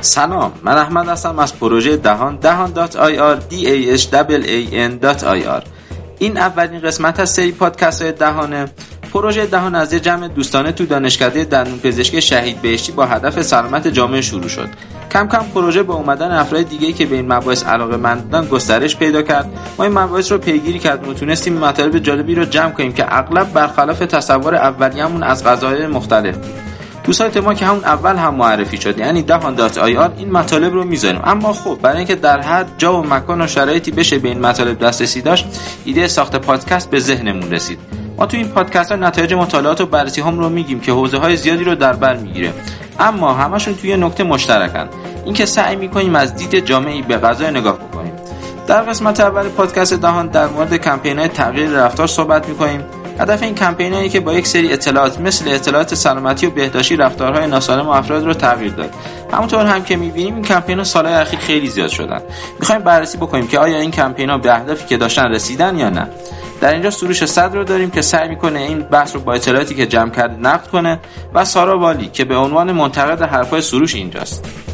سلام من احمد هستم از پروژه دهان دهان dot IR D E H double A N dot IR این اولین قسمت از سری پادکست های دهانه. پروژه دهان از یه جمع دوستانه تو دانشکده دندون پزشکی شهید بهشتی با هدف سلامت جامعه شروع شد. کم کم پروژه با اومدن افراد دیگه که به این مباحث علاقه مندن گسترش پیدا کرد. ما این مباحث رو پیگیری کردیم و تونستیم مطالب جالبی رو جمع کنیم که اغلب برخلاف تصور اولیه‌مون از قضایای مختلف بود. تو سایت ما که همون اول هم معرفی شد یعنی دهان dot IR این مطالب رو می‌ذاریم. اما خب برای اینکه در هر جا و مکان و شرایطی بشه به این مطالب دسترسی داشت ایده ساخت پادکست به ذهنمون رسید. ما تو این پادکست ها نتایج مطالعات و بررسی‌هامون رو میگیم که حوزه های زیادی رو در بر می‌گیره. اما همشون تو یه نکته مشترکن. اینکه سعی می‌کنیم از دید جامعی به قضایا نگاه بکنیم. در قسمت اول پادکست دهان در مورد کمپین تغییر رفتار صحبت می‌کنیم. هدف این کمپین هایی که با یک سری اطلاعات مثل اطلاعات سلامتی و بهداشتی رفتارهای ناسالم افراد رو تغییر داد. همونطور هم که می‌بینیم این کمپین ها سالهای اخیر خیلی زیاد شدن. می‌خوایم بررسی بکنیم که آیا این کمپین ها به اهدافی که داشتن رسیدن یا نه. در اینجا سروش صد رو داریم که سعی می‌کنه این بحث رو با اطلاعاتی که جمع کرده نقد کنه و سارا والی که به عنوان منتقد حرفای سروش اینجاست.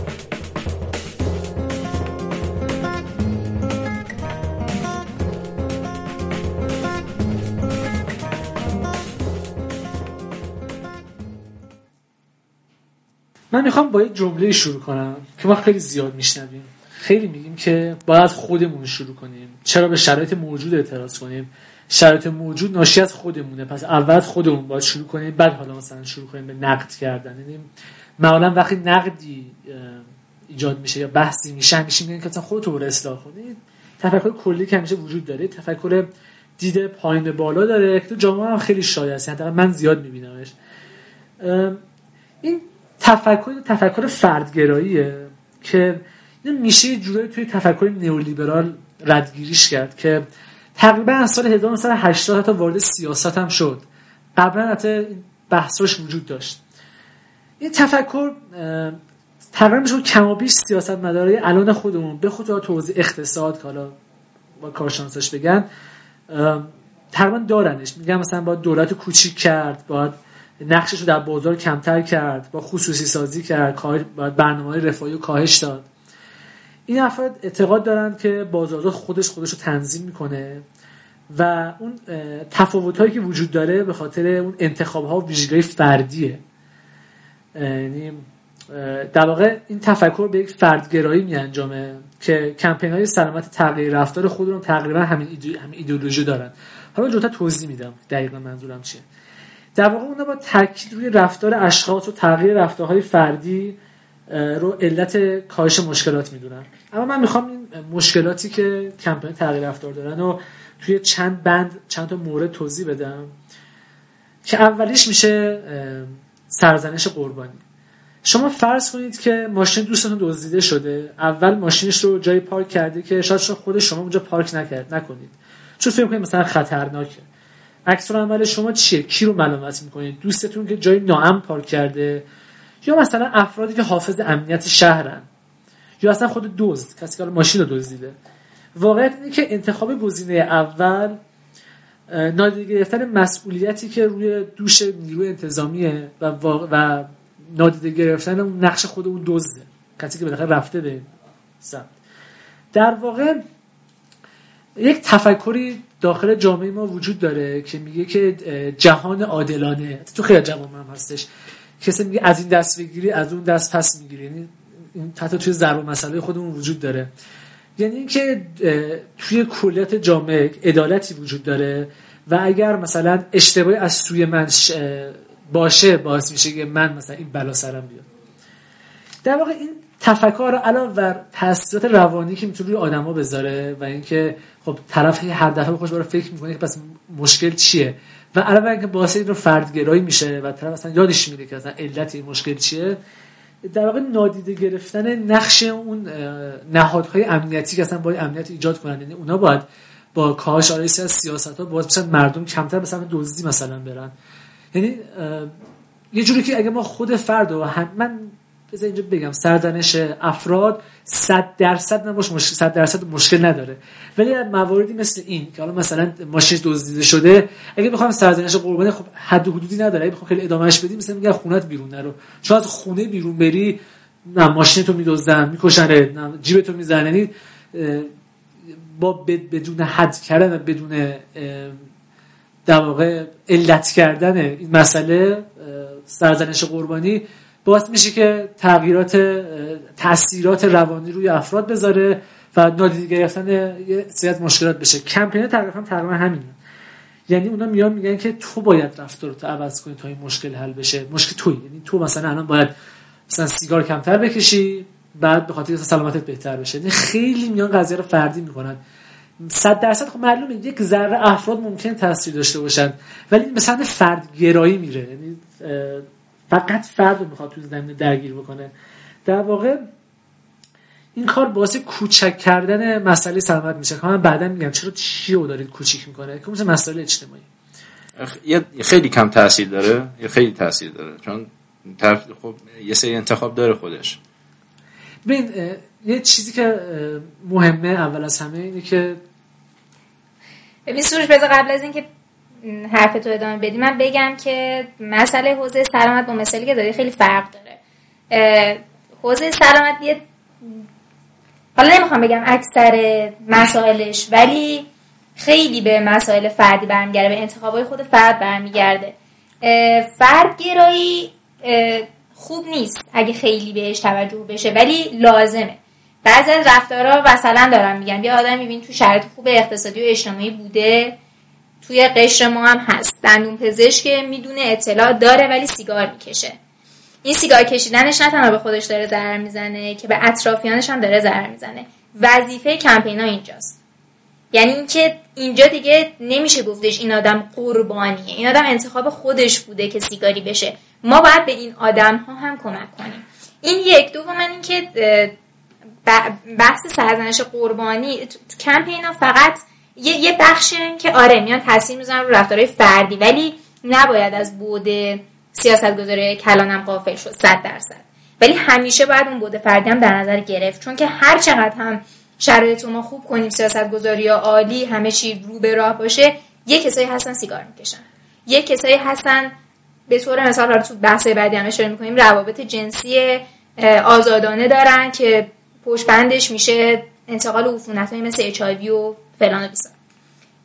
من می‌خوام با یک جمله شروع کنم که ما خیلی زیاد میشنویم. خیلی میگیم که باید خودمون شروع کنیم. چرا به شرایط موجود اعتراض کنیم؟ شرایط موجود ناشی از خودمونه. پس اول خودمون باید شروع کنیم. بعد حالا مثلا شروع کنیم به نقد کردن. یعنی معمولا وقتی نقدی ایجاد میشه یا بحثی میشه همیشه میگن که خودتون رو اصلاح کنید تفکر کلی که همیشه وجود داره تفکر دید پایین بالا داره که تو جامعه هم خیلی شایع من زیاد میبینمش. این تفکر تفکر فردگراییه که میشه یه جورایی توی تفکر نئولیبرال ردگیریش کرد که تقریبا از سال 1980 تا وارد سیاست هم شد. قبلا حتی بحثاش وجود داشت. این تفکر تقریبا میشه کمابیش سیاست مداره الان خودمون به خود توضیح اقتصاد که حالا با کارشانسش بگن تقریبا دارنش. میگن مثلا با دولت کوچیک کرد باید نقشش رو در بازار کمتر کرد با خصوصی سازی کرد باید برنامه رفاهی رو کاهش داد. این افراد اعتقاد دارند که بازار خودش خودش رو تنظیم می‌کنه و اون تفاوت هایی که وجود داره به خاطر اون انتخاب ها و ویژگی فردیه. یعنی در واقع این تفکر به یک فردگرایی می انجامه که کمپین های سلامت تغییر رفتار خود رو تقریبا همین ایدئولوژی دارن. حالا جوتا توضیح میدم دقیقا منظورم چیه. در واقع اونا با تاکید روی رفتار اشخاص و تغییر رفتارهای فردی رو علت کاهش مشکلات می‌دونن. اما من می‌خوام این مشکلاتی که کمپین تغییر رفتار دارن و توی چند بند چند تا مورد توضیح بدم که اولیش میشه سرزنش قربانی. شما فرض کنید که ماشین دوستتون دزدیده شده اول ماشینش رو جایی پارک کرده که شاید خود شما اونجا پارک نکرد نکنید. چون فکر کنید مثلا خطرناکه. عکس عمل شما چیه؟ کی رو ملامت می‌کنید دوستتون که جای ناام پارک کرده؟ یا مثلا افرادی که حافظ امنیت شهرن؟ یا اصلا خود دزد کسی که ماشین رو دزدیده؟ واقعیت اینه که انتخاب گزینه اول نادیده گرفتن مسئولیتی که روی دوش نیروی انتظامیه و, و نادیده گرفتن نقش خود اون دزده. کسی که بالاخره رفته به سمت. در واقع یک تفکری داخل جامعه ما وجود داره که میگه که جهان عادلانه. تو خیلی جوان هم هستش. کسی میگه از این دست بگیری از اون دست پس می‌گیری. یعنی حتی توی ضرب مسئله خودمون وجود داره. یعنی اینکه توی کلیت جامعه عدالتی وجود داره و اگر مثلا اشتباهی از سوی من باشه باعث میشه که من مثلا این بلا سرم بیاد. در واقع این تفکر علاوه بر تاثیرات روانی که می‌تونه روی آدما بذاره و اینکه خب طرف هر دفعه خوش برای فکر می‌کنه که پس مشکل چیه؟ و علاوه اینکه باعث این رو فردگرایی میشه و طرف اصلا یادش میره که اصلا علت این مشکل چیه در واقع نادیده گرفتن نقش اون نهادهای امنیتی که اصلا باید امنیت ایجاد کنن. یعنی اونا باید با کاهش آرایسی از سیاست ها باید مثلا مردم کمتر به سمت دزدی مثلا برن. یعنی یه جوری که اگه ما خود فرد و من بذار اینجا بگم سرزنش افراد 100 درصد نباش مشکل 100 درصد مشکل نداره. ولی مواردی مثل این که حالا مثلا ماشین دزدیده شده اگه بخوام سرزنش قربانی خب حد و حدودی نداره. اگه بخوام خیلی ادامهش بدیم مثلا میگه خونت بیرون نرو. چون از خونه بیرون بری نه ماشین تو میدزدن می‌کشن نه جیب تو می‌زنن. یعنی با بدون حد کردن بدون در واقع علت کردن این مسئله سرزنش قربانی باعث میشه که تغییرات تاثیرات روانی روی افراد بذاره و نادیده گرفتن یه سیاد مشکلات بشه. کمپین تقریبا تقریبا همینه. یعنی اونا میان میگن که تو باید رفتار رو عوض کنی تا این مشکل حل بشه. مشکل توی یعنی تو مثلا الان باید مثلا سیگار کمتر بکشی بعد به خاطر سلامتت بهتر بشه. یعنی خیلی میان قضیه رو فردی می‌کنن. صد درصد خب معلومه یک ذره افراد ممکن تاثیر داشته باشن ولی مثلا فرد گرایی میره. یعنی فقط فرد رو می‌خواد تو زمینه درگیر بکنه. در واقع این کار باعث کوچک کردن مسئله سلامت میشه. که من بعدا میگم چرا چی رو دارید کوچیک می‌کنه؟ که مثل مسئله اجتماعی. خیلی کم تاثیر داره. یا خیلی تاثیر داره. چون طرف خب یه سری انتخاب داره خودش. ببین یه چیزی که مهمه اول از همه اینه که ببین سروش بذار قبل از اینکه حرف تو ادامه بدی. من بگم که مسئله حوزه سلامت با مثالی که داری خیلی فرق داره. حوزه سلامت یه حالا نمی‌خوام بگم اکثر مسائلش ولی خیلی به مسائل فردی برمیگرده به انتخابای خود فرد برمیگرده. فرد گرایی خوب نیست اگه خیلی بهش توجه بشه ولی لازمه. بعضی از رفتارها مثلا دارم میگم یه آدم میبین تو شرایط خوب اقتصادی و اجتماعی بوده توی قشر ما هم هست. دندون پزشک می‌دونه اطلاع داره ولی سیگار می‌کشه. این سیگار کشیدنش نه تنها به خودش داره ضرر می‌زنه که به اطرافیانش هم داره ضرر می‌زنه. وظیفه کمپینا اینجاست. یعنی اینکه اینجا دیگه نمیشه گفتش این آدم قربانیه. این آدم انتخاب خودش بوده که سیگاری بشه. ما باید به این آدم ها هم کمک کنیم. این یک. دوم من اینکه بحث سرزنش قربانی. تو کمپین ها فقط یه, یه بخشی که آره میان تاثیر می‌زنن رو رفتارهای فردی ولی نباید از بود سیاست گذاره کلانم قافل شد صد درصد. ولی همیشه باید اون بود فردی هم در نظر گرفت. چون که هر چقدر هم شرایط ما خوب کنیم سیاست گذاری عالی همه چی رو به راه باشه یه کسایی هستن سیگار می‌کشن. یه کسایی هستن به طور مثال تو بحث بعدی هم اشاره می‌کنیم روابط جنسی آزادانه دارن که پشت میشه انتقال عفونت مثل اچ و فلان و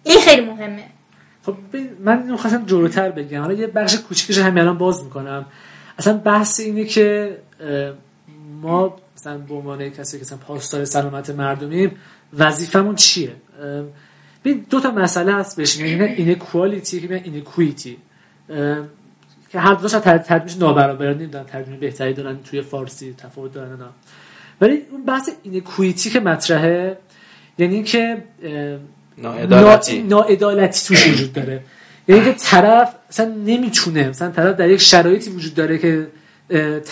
این خیلی مهمه. خب من اینو خواستم جلوتر بگم. حالا یه بخش کوچیکش همین الان باز می‌کنم. اصلا بحث اینه که ما مثلا به عنوان کسی که مثلا پاسدار سلامت مردمیم وظیفمون چیه؟ ببین دو تا مسئله هست بهش میگن. این کوالیتی که میگن این کویتی که هر دوش ترجمهش نابرابر نمی‌دونم ترجمه بهتری دارن توی فارسی تفاوت دارن ولی اون بحث این کویتی که مطرحه یعنی که ناعدالتی. ناعدالتی توش وجود داره. یعنی که طرف مثلا نمی‌تونه مثلا طرف در یک شرایطی وجود داره که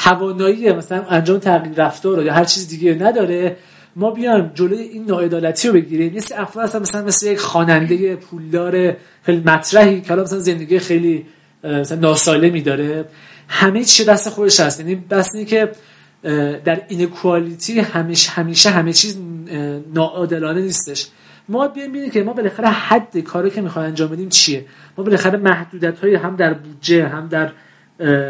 توانایی مثلا انجام تغییر رفتار یا هر چیز دیگه نداره ما بیان جلوی این ناعدالتی رو بگیریم. مثل افراد هستن مثلا مثل یک خواننده پولدار خیلی مطرحی که مثلا زندگی خیلی مثلا ناسالمی داره. همه چی دست خودش هست. یعنی بس که در اینکوالیتی همیشه همیشه همه چیز ناعادلانه نیستش. ما بیایم ببینیم که ما بالاخره حد کاری که می‌خوایم انجام بدیم چیه. ما بالاخره محدودیت های هم در بودجه هم در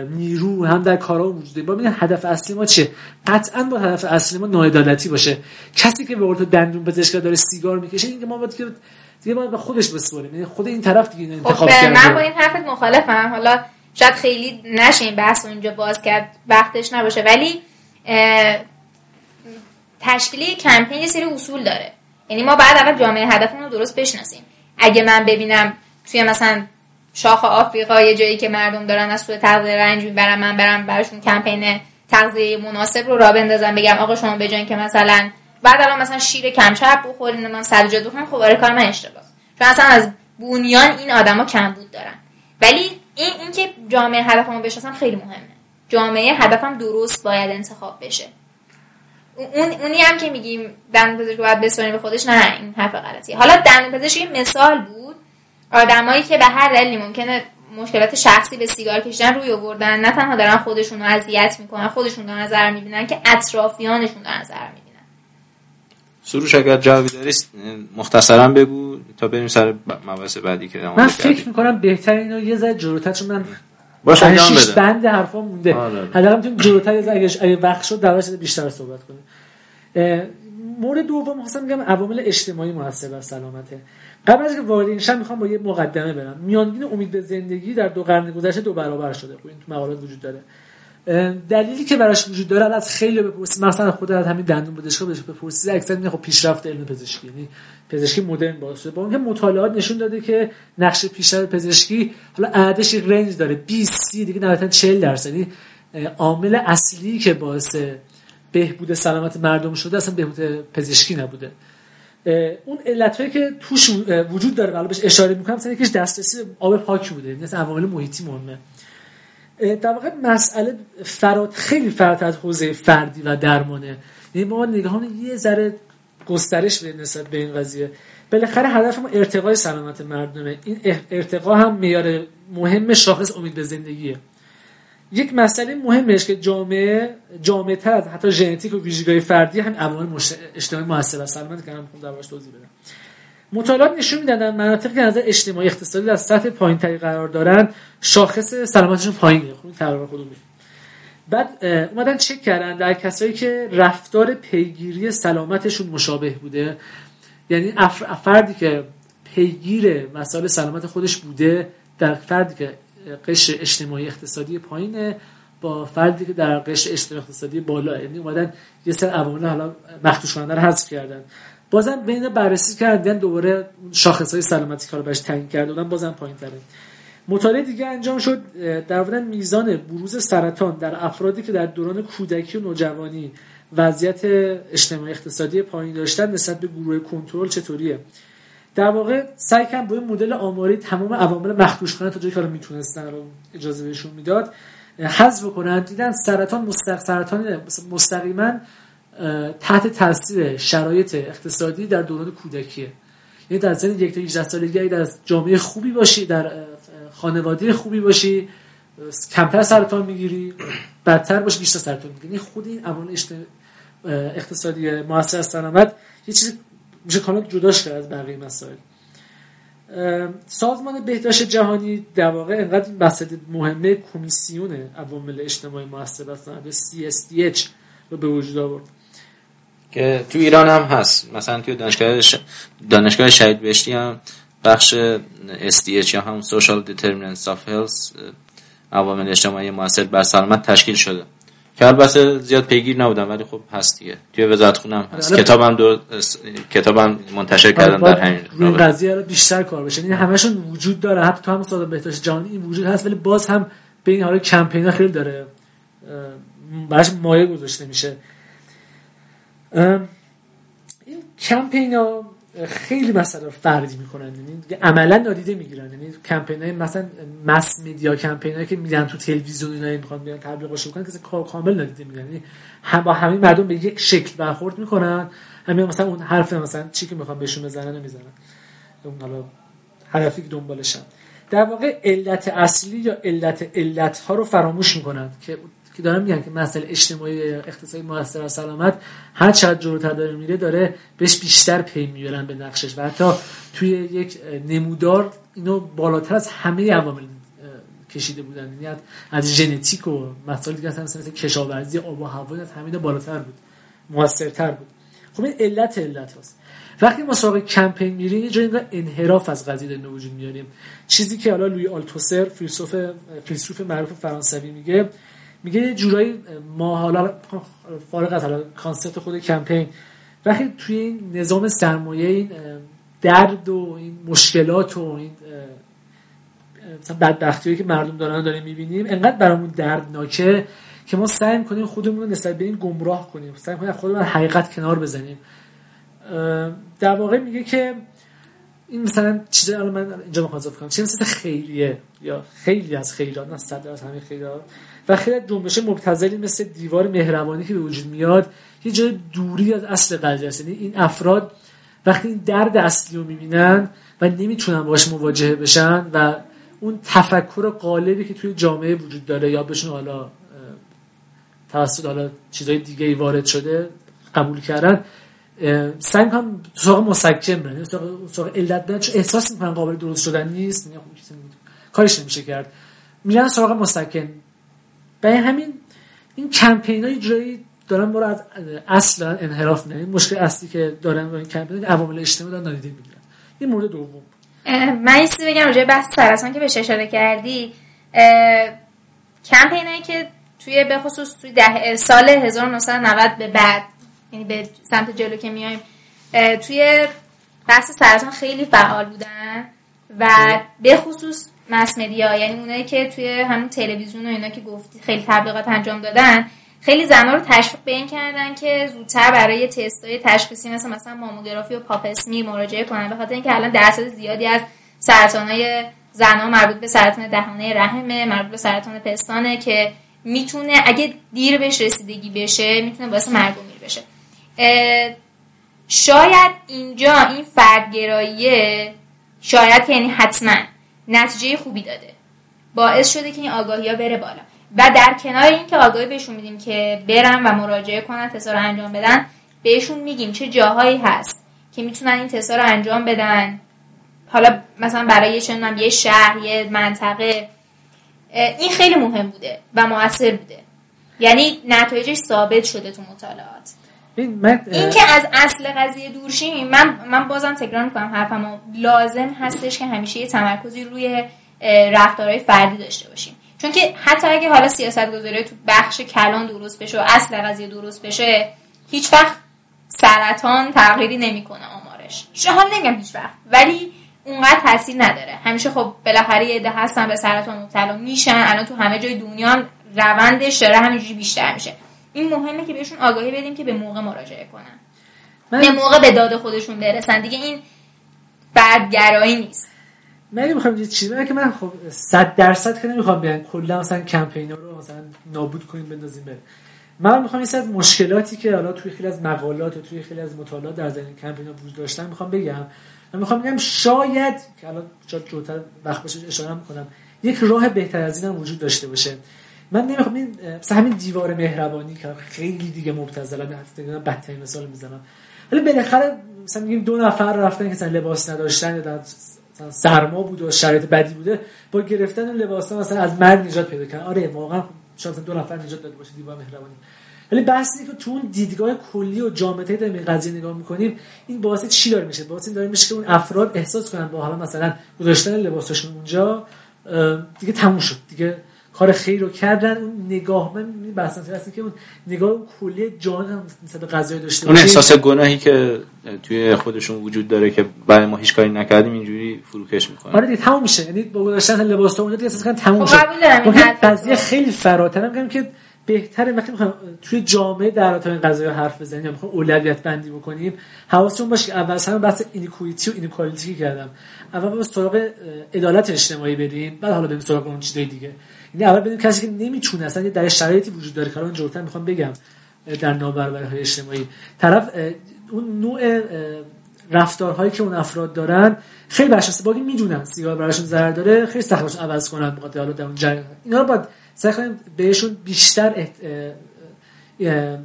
نیرو هم در کارا وجود ما ببینیم هدف اصلی ما چیه؟ قطعا با هدف اصلی ما ناعدالتی باشه. کسی که به قول دندون پزشک داره سیگار می‌کشه اینکه ما باید دیگه باید به خودش بسپاریم. یعنی خود این طرف دیگه خب، انتخاب خب من با این حرفت مخالفم. حالا شاید خیلی نشه این بحث اونجا باز کرد. وقتش نباشه. ولی تشکیلی کمپین یه سری اصول داره. یعنی ما بعد اول جامعه هدفمون رو درست بشناسیم. اگه من ببینم توی مثلا شاخ آفریقا یه جایی که مردم دارن از سوی تغذیه رنج می‌برن من برم براشون کمپین تغذیه مناسب رو را بندازم بگم آقا شما بجاین که مثلا بعد الان مثلا شیر کمچپ بخورین من سبزیجات بخورین خب آره کار من اشتباه. چون اصلا از بونیان این آدما کمبود دارن. ولی این اینکه جامعه هدفمو بشناسم خیلی مهمه. جامعه هدفم درست باید انتخاب بشه. اون اونی هم که میگیم دندون پزشک باید بسپاریم به خودش نه این حرف غلطیه. حالا دندون پزشک مثال بود. آدمایی که به هر دلیلی ممکنه مشکلات شخصی به سیگار کشیدن روی آوردن نه تنها دارن خودشون رو اذیت می‌کنن خودشون دارن ضرر می‌بینن که اطرافیانشون دارن ضرر می‌بینن. سروش اگر جوابی داری مختصرا بگو تا بریم سر مباحث بعدی که من فکر می‌کنم بهتر اینو یه ذره جلوتر من باشه انجام بده. بند حرفا مونده. آره. حداقل می‌تونیم جلوتر از اگه اگه وقت شد در بیشتر صحبت کنیم. مورد دوم خواستم میگم عوامل اجتماعی موثر بر سلامته. قبل از که وارد این شب می‌خوام با یه مقدمه برم. میانگین امید به زندگی در دو قرن گذشته دو برابر شده. خب این تو مقالات وجود داره. دلیلی که براش وجود داره از خیلی بپرسی. مثلا خود از همین دندون پزشکا بهش بپرسی. اکثر میگن خب پیشرفت علم پزشکی. یعنی پزشکی مدرن باعث شده با اینکه مطالعات نشون داده که نقش پیشرفت پزشکی حالا عددش رنج داره. 20 30 دیگه نهایتا 40 درصد. یعنی عامل اصلی که باعث بهبود سلامت مردم شده اصلا بهبود پزشکی نبوده. اون علتهایی که توش وجود داره حالا بهش اشاره می‌کنم مثلا یکیش دسترسی آب پاک بوده. مثل عوامل محیطی مهمه. در واقع مسئله فرات خیلی فراتر از حوزه فردی و درمانه. یعنی ما نگاهان یه ذره گسترش به نسبت به این قضیه. بالاخره هدف ما ارتقای سلامت مردمه. این ارتقا هم معیار مهم شاخص امید به زندگیه. یک مسئله مهمش که جامعه جامعه تر از حتی ژنتیک و ویژگی فردی هم عوامل. اجتماعی موثر بر سلامت می‌خوام دربارش توضیح بدم. مطالعات نشون میدن در مناطقی که نظر اجتماعی اقتصادی در سطح پایینتری قرار دارن شاخص سلامتشون پایینه. خب این تقریبا خودمون. بعد اومدن چک کردن در کسایی که رفتار پیگیری سلامتشون مشابه بوده. یعنی فردی که پیگیر مسائل سلامت خودش بوده در فردی که قشر اجتماعی اقتصادی پایینه با فردی که در قشر اجتماعی اقتصادی بالا. یعنی اومدن یه سر عوامل حالا مخدوش کننده رو حذف کردن. بازم بین بررسی کردن دوباره شاخص های سلامتی که رو بهش تعیین کرده بودن بازم پایین تره مطالعه دیگه انجام شد در واقع میزان بروز سرطان در افرادی که در دوران کودکی و نوجوانی وضعیت اجتماعی اقتصادی پایین داشتن نسبت به گروه کنترل چطوریه؟ در واقع سعی کردن با مدل آماری تمام عوامل مخدوش کننده تا جایی که می‌تونستن رو اجازه بهشون می‌داد حذف کنن. دیدن سرطان مستق سرطان مستقیما تحت تاثیر شرایط اقتصادی در دوران کودکیه. یعنی در سن یک تا 18 سالگی در جامعه خوبی باشی در خانواده خوبی باشی کمتر سرطان می‌گیری بدتر باشی بیشتر سرطان می‌گیری. یعنی خود این عوامل اقتصادی موثر سلامت یه چیزی میشه کاملا جداش کرد از بقیه مسائل. سازمان بهداشت جهانی در واقع انقدر این مسئله مهمه کمیسیون عوامل اجتماعی موثر سلامت CSDH رو به وجود آورد. که تو ایران هم هست. مثلا توی دانشگاه ش... دانشگاه شهید بهشتی هم بخش SDH یا هم Social Determinants of Health عوامل اجتماعی موثر بر سلامت تشکیل شده. که البته زیاد پیگیر نبودم ولی خب هست دیگه. توی وزارت خونه هم هست. آره. کتابم دو کتابم منتشر کردم باید در همین این. قضیه رو بیشتر کار بشه. یعنی همشون وجود داره. حتی تو هم سازمان بهداشت جهانی این وجود هست ولی باز هم به این حالا کمپینا خیلی داره براش مایه گذاشته میشه. این کمپینا خیلی مسئله فردی می‌کنن. یعنی عملا نادیده می‌گیرن. یعنی کمپین های مثلا مس میدیا کمپین هایی که میدن تو تلویزیون اینا می‌خوان بیان تبلیغش بکنن که کامل نادیده می‌گیرن. یعنی هم با همه مردم به یک شکل برخورد می‌کنن. همین مثلا اون حرف مثلا چی که می‌خوان بهشون بزنن نمی‌زنن اون حالا هدفی که دنبالشن. در واقع علت اصلی یا علت علت ها رو فراموش می‌کنن که که دارن میگن که مسئله اجتماعی اقتصادی موثر از سلامت هر چقدر جلوتر داره میره داره بهش بیشتر پی می‌برن به نقشش. و حتی توی یک نمودار اینو بالاتر از همه عوامل کشیده بودن. یعنی از- ژنتیک و مسائل دیگه مثلا مثل کشاورزی آب و هوا از همین بالاتر بود موثرتر بود. خب این علت علت هست وقتی ما سراغ کمپین میریم یه جایی انحراف از قضیه به وجود میاریم. چیزی که حالا لویی آلتوسر فیلسوف فیلسوف معروف فرانسوی میگه میگه یه جورایی ما حالا فارغ از حالا concept خود کمپین وقتی توی این نظام سرمایه این درد و این مشکلات و این مثلا بدبختی که مردم دارن داریم می‌بینیم انقدر برامون دردناکه که ما سعی می‌کنیم خودمون رو نسبت به این گمراه کنیم. سعی کنیم خودمون حقیقت کنار بزنیم. در واقع میگه که این مثلا چیزی الان من اینجا می‌خوام اضافه کنم. چیزی مثل خیریه یا خیلی از خیرات نه صد از همه خیرات و خیلی از جنبش مبتذلی مثل دیوار مهربانی که به وجود میاد یه جای دوری از اصل قضیه است. یعنی این افراد وقتی این درد اصلی رو می‌بینن و نمی‌تونن باش مواجهه بشن و اون تفکر قالبی که توی جامعه وجود داره یا بهشون حالا توسط حالا چیزای دیگه ای وارد شده قبول کردن سعی می‌کنم سراغ مسکن برن یعنی سراغ, علت برن چون احساس می‌کنن قابل درست شدن نیست. میگن خب. کارش نمیشه کرد. میرن سراغ مسکن. به همین این کمپین های جایی دارن ما از اصلا انحراف نه این مشکل اصلی که دارن با این کمپین عوامل اجتماعی دارن نادیده می‌گیرن. این مورد دوم. من چیزی بگم راجع بحث سرطان که بهش اشاره کردی. کمپینایی که توی به خصوص توی ده سال 1990 به بعد یعنی به سمت جلو که میایم توی بحث سرطان خیلی فعال بودن و به خصوص مس مدیا یعنی اونایی که توی همون تلویزیون و اینا که گفتی خیلی تبلیغات انجام دادن خیلی زنها رو تشویق به این کردن که زودتر برای تستای تشخیصی مثل مثلا ماموگرافی و پاپسمی مراجعه کنن به خاطر اینکه الان درصد زیادی از سرطانهای زنها مربوط به سرطان دهانه رحمه مربوط به سرطان پستانه که می‌تونه اگه دیر بهش رسیدگی بشه می‌تونه باعث مرگ و میر بشه. شاید اینجا این فردگراییه شاید که یعنی حتما نتیجه خوبی داده. باعث شده که این آگاهی ها بره بالا. و در کنار این که آگاهی بهشون میدیم که برن و مراجعه کنن تسا رو انجام بدن بهشون میگیم چه جاهایی هست که می‌تونن این تسا رو انجام بدن. حالا مثلا برای چه یه شهر یه منطقه. این خیلی مهم بوده و موثر بوده. یعنی نتایجش ثابت شده تو مطالعات. این, این که از اصل قضیه دورشیم من من بازم تکرار می‌کنم حرفمو. لازم هستش که همیشه یه تمرکزی روی رفتارهای فردی داشته باشیم. چون که حتی اگه حالا سیاست گذاری تو بخش کلان درست بشه و اصل قضیه درست بشه هیچ وقت سرطان تغییری نمی‌کنه آمارش. شما نمیگم هیچ وقت. ولی اونقدر تاثیر نداره. همیشه خب بالاخره یه عده هستن به سرطان مبتلا میشن. الان تو همه جای دنیا روندش داره همینجوری بیشتر میشه. این مهمه که بهشون آگاهی بدیم که به موقع مراجعه کنن. من... به موقع به داد خودشون برسن. دیگه این بدگرایی نیست. من می‌خوام یه چیزی که من خب 100 درصد که نمی‌خوام بیان. کلا مثلا کمپینا رو مثلا نابود کنیم بندازیم بره. من می‌خوام این مشکلاتی که حالا توی خیلی از مقالات و توی خیلی از مطالعات در زمین کمپینا وجود داشتن می‌خوام بگم. من می‌خوام بگم شاید که الان شاید جوتر وقت بشه اشاره می‌کنم یک راه بهتر از این هم وجود داشته باشه. من نمی‌خوام این مثلا همین دیوار مهربانی که خیلی دیگه مبتذل حتی بدترین مثال می‌زنم. ولی بالاخره مثلا میگیم دو نفر رفتن که مثلا لباس نداشتن یا سرما بود و شرایط بدی بوده با گرفتن لباس مثلا از مرگ نجات پیدا کردن. آره واقعا شاید دو نفر نجات داده باشه دیوار مهربانی. ولی بحث اینه که تو اون دیدگاه کلی و جامعه داریم این قضیه نگاه می‌کنیم این باعث چی داره میشه؟ باعث این داره میشه که اون افراد احساس کنن با حالا مثلا گذاشتن لباسشون اونجا دیگه تموم شد. دیگه کار خیر رو کردن. اون نگاه من بحث هست که اون نگاه کلی جان هم مثلا قضیه داشته اون احساس گناهی که توی خودشون وجود داره که برای ما هیچ کاری نکردیم اینجوری فروکش می‌کنه. آره دیگه تموم میشه. یعنی با گذاشتن لباس اونجا دیگه احساس کنن تموم خب، شد. قضیه خیلی فراتر میگم که بهتره وقتی می‌خوایم توی جامعه در رابطه این قضايا حرف بزنیم یا می‌خوایم اولویت بندی بکنیم حواستون باشه که اول سر بحث اینیکویتی و اینیکوالیتی کردم. اول با سراغ عدالت اجتماعی بریم بعد حالا بریم سراغ اون چیزای دیگه. یعنی اول ببینیم کسی که نمی‌تونه اصلا در شرایطی وجود داره که الان جلوتر می‌خوام بگم در نابرابری اجتماعی طرف اون نوع رفتارهایی که اون افراد دارن خیلی برشاسته باقی می‌دونن سیگار براشون ضرر داره خیلی سخت عوض کنن بخاطر حالا در اون جریان اینا رو باید سعی کنیم بهشون بیشتر.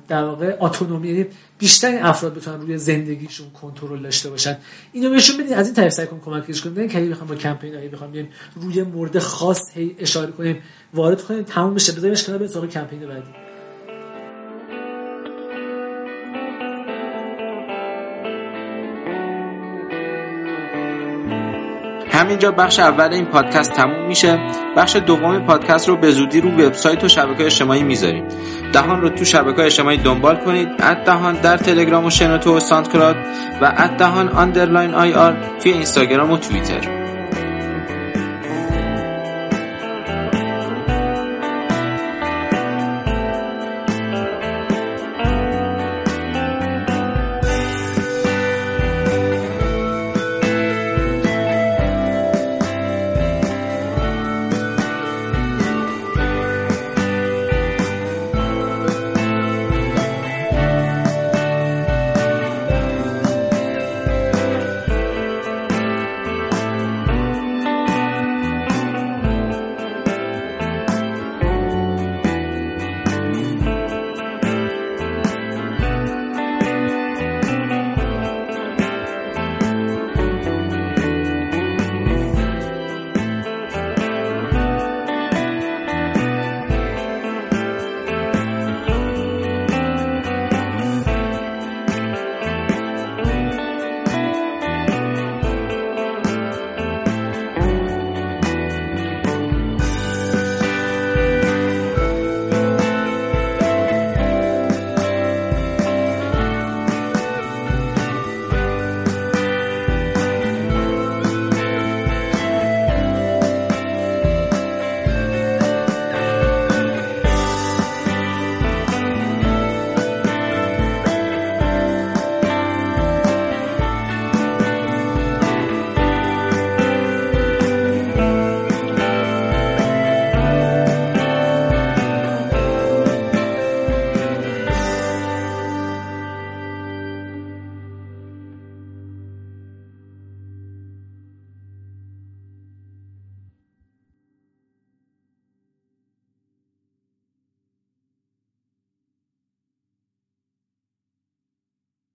در واقع اتونومی یعنی بیشتر افراد بتونن روی زندگیشون کنترل داشته باشن. اینو بهشون بدین از این طریق سعی کنیم کمکش کنیم نه که بخوام با کمپین هایی بخوام بیایم روی مورد خاص اشاره کنیم وارد کنیم تموم بشه. بذاریمش کنار به سراغ کمپین بعدی. همینجا بخش اول این پادکست تموم میشه. بخش دوم پادکست رو به زودی رو وبسایت و شبکه اجتماعی می‌ذاریم. دهان رو تو شبکه اجتماعی دنبال کنید. at دهان در تلگرام و شنوتو و ساندکلاد و at دهان underline IR توی اینستاگرام و توییتر.